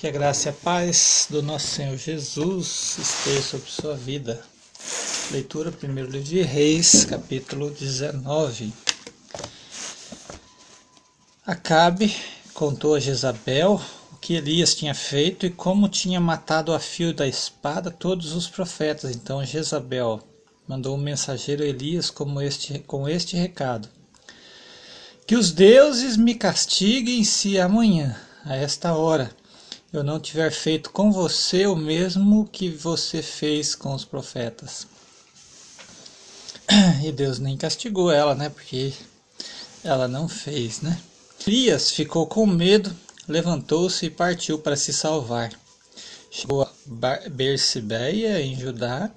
Que a graça e a paz do nosso Senhor Jesus esteja sobre sua vida. Leitura, primeiro livro de Reis, capítulo 19. Acabe contou a Jezabel o que Elias tinha feito e como tinha matado a fio da espada todos os profetas. Então Jezabel mandou um mensageiro a Elias como este, com este recado: Que os deuses me castiguem se amanhã, a esta hora, eu não tiver feito com você o mesmo que você fez com os profetas. E Deus nem castigou ela, né? Porque ela não fez, né? Elias ficou com medo, levantou-se e partiu para se salvar. Chegou a Bersibeia, em Judá,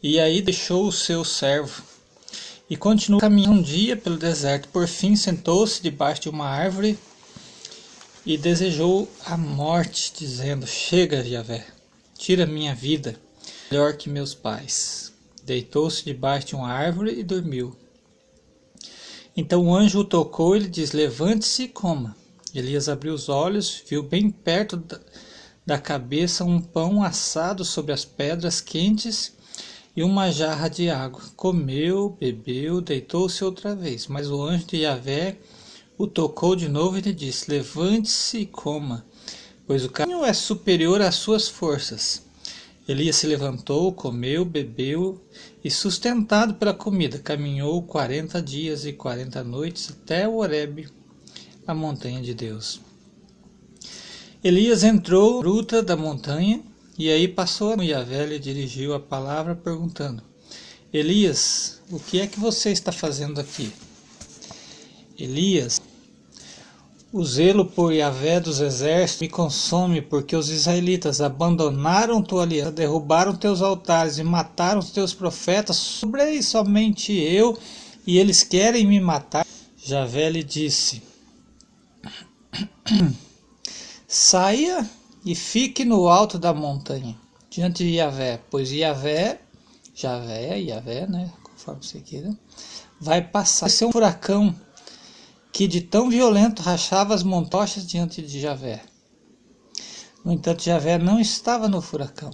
e aí deixou o seu servo. E continuou caminhando um dia pelo deserto. Por fim, sentou-se debaixo de uma árvore e desejou a morte, dizendo: Chega, Javé, tira minha vida, melhor que meus pais. Deitou-se debaixo de uma árvore e dormiu. Então o anjo o tocou e lhe disse: Levante-se e coma. Elias abriu os olhos, viu bem perto da, da cabeça um pão assado sobre as pedras quentes e uma jarra de água. Comeu, bebeu, deitou-se outra vez. Mas o anjo de Yahvé o tocou de novo e lhe disse: Levante-se e coma, pois o caminho é superior às suas forças. Elias se levantou, comeu, bebeu e, sustentado pela comida, caminhou quarenta dias e quarenta noites até o Horebe, a montanha de Deus. Elias entrou na gruta da montanha e aí passou a Yahvé e dirigiu a palavra perguntando: Elias, o que é que você está fazendo aqui? Elias o zelo por Yahvé dos exércitos me consome, porque os israelitas abandonaram tua aliança, derrubaram teus altares e mataram os teus profetas. Sobrei somente eu, e eles querem me matar. Javé lhe disse: Saia e fique no alto da montanha, diante de Yahvé, pois Yahvé, Javé, Yahvé, né, conforme você queira, vai passar. Vai ser um furacão que de tão violento rachava as montochas diante de Javé. No entanto, Javé não estava no furacão.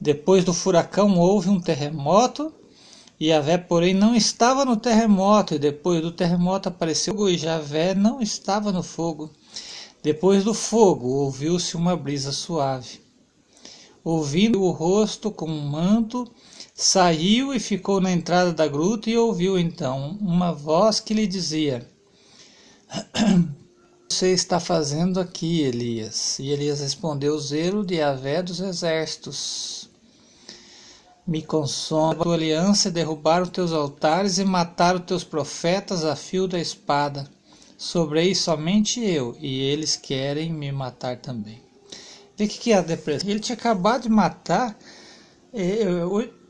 Depois do furacão houve um terremoto, e Javé, porém, não estava no terremoto, e depois do terremoto apareceu fogo, e Javé não estava no fogo. Depois do fogo ouviu-se uma brisa suave. Ouvindo o rosto com um manto, saiu e ficou na entrada da gruta e ouviu então uma voz que lhe dizia: você está fazendo aqui, Elias? E Elias respondeu: Zelo de Avé dos exércitos. Me consome a tua aliança, derrubaram teus altares e mataram teus profetas a fio da espada. Sobrei somente eu, e eles querem me matar também. Vê o que é a depressão. Ele tinha acabado de matar, eh,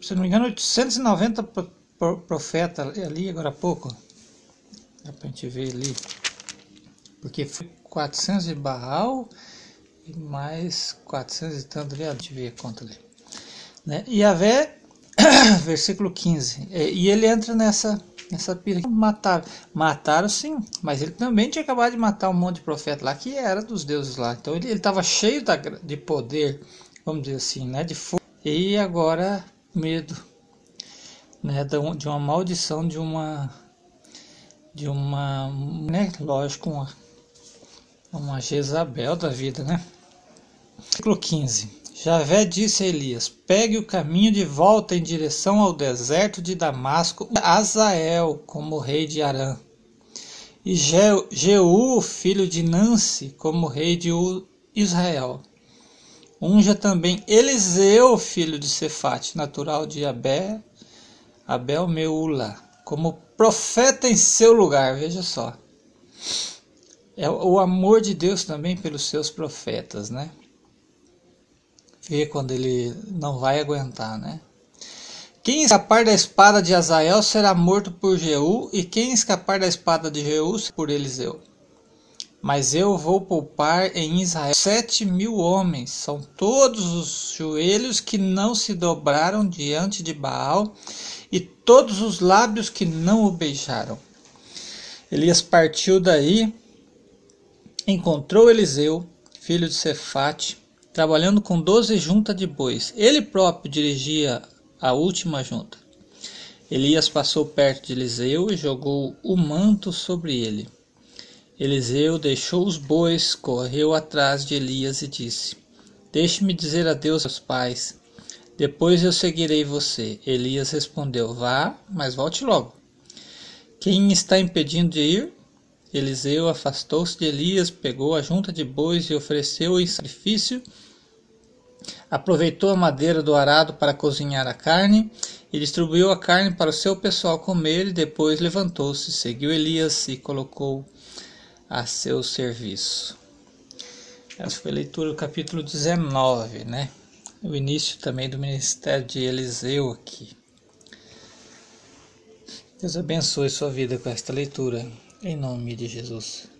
se não me engano, 890 profetas ali agora há pouco. Dá pra gente ver ali porque foi 400 de Baal e mais 400 e tanto ali, deixa eu ver a conta ali. Né? E Yahvé, versículo 15, e ele entra nessa nessa pira. Mataram, mataram sim, mas ele também tinha acabado de matar um monte de profeta lá que era dos deuses lá. Então ele estava cheio da, de poder, vamos dizer assim, né, de fogo. E agora medo, né, de uma maldição de uma de uma, né, lógico, uma uma Jezabel da vida, né? Versículo 15. Javé disse a Elias: Pegue o caminho de volta em direção ao deserto de Damasco, Azael como rei de Arã, e Jeú, filho de Nancy, como rei de Israel. Unja também Eliseu, filho de Cefate, natural de Abel, Abel Meula, como profeta em seu lugar. Veja só é o amor de Deus também pelos seus profetas, né? Vê quando ele não vai aguentar, né? Quem escapar da espada de Azael será morto por Jeú, e quem escapar da espada de Jeú por Eliseu. Mas eu vou poupar em Israel sete mil homens, são todos os joelhos que não se dobraram diante de Baal, e todos os lábios que não o beijaram. Elias partiu daí encontrou Eliseu, filho de Cefate, trabalhando com doze juntas de bois. Ele próprio dirigia a última junta. Elias passou perto de Eliseu e jogou o manto sobre ele. Eliseu deixou os bois, correu atrás de Elias e disse: Deixe-me dizer adeus aos pais. Depois eu seguirei você. Elias respondeu: Vá, mas volte logo. Quem está impedindo de ir? Eliseu afastou-se de Elias, pegou a junta de bois e ofereceu em sacrifício. Aproveitou a madeira do arado para cozinhar a carne e distribuiu a carne para o seu pessoal comer. E depois levantou-se, seguiu Elias e colocou a seu serviço. Essa foi a leitura do capítulo 19, né? O início também do ministério de Eliseu aqui. Deus abençoe sua vida com esta leitura, em nome de Jesus.